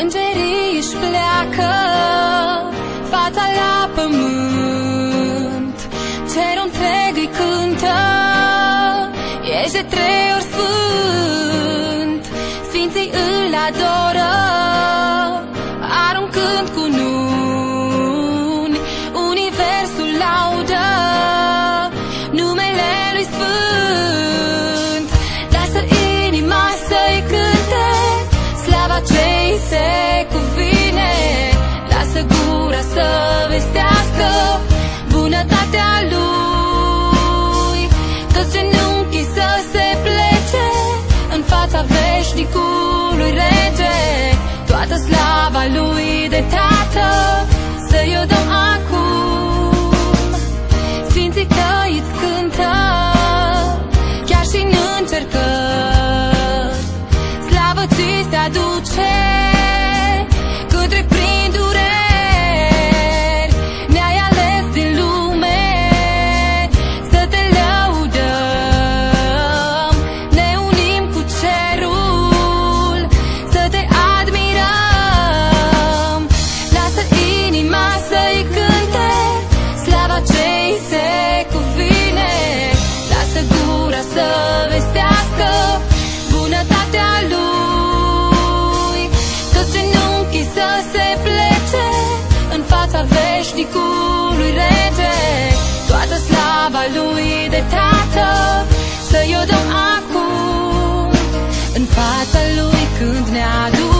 Îngerii își pleacă, fața la pământ, cerul întreg îi cântă, ești de trei ori sfânt, sfinții îl adoră, aruncând cu nuni, universul laudă, numele lui sfânt. Se cuvine Lasă gura să vestească bunătatea lui. Toți genunchii să se plece În fața veșnicului rege. Toată slava lui de tată Să-i o dăm acum. Sfinții tăi slava lui de tată Să-i o dăm acum În fața lui când ne adunăm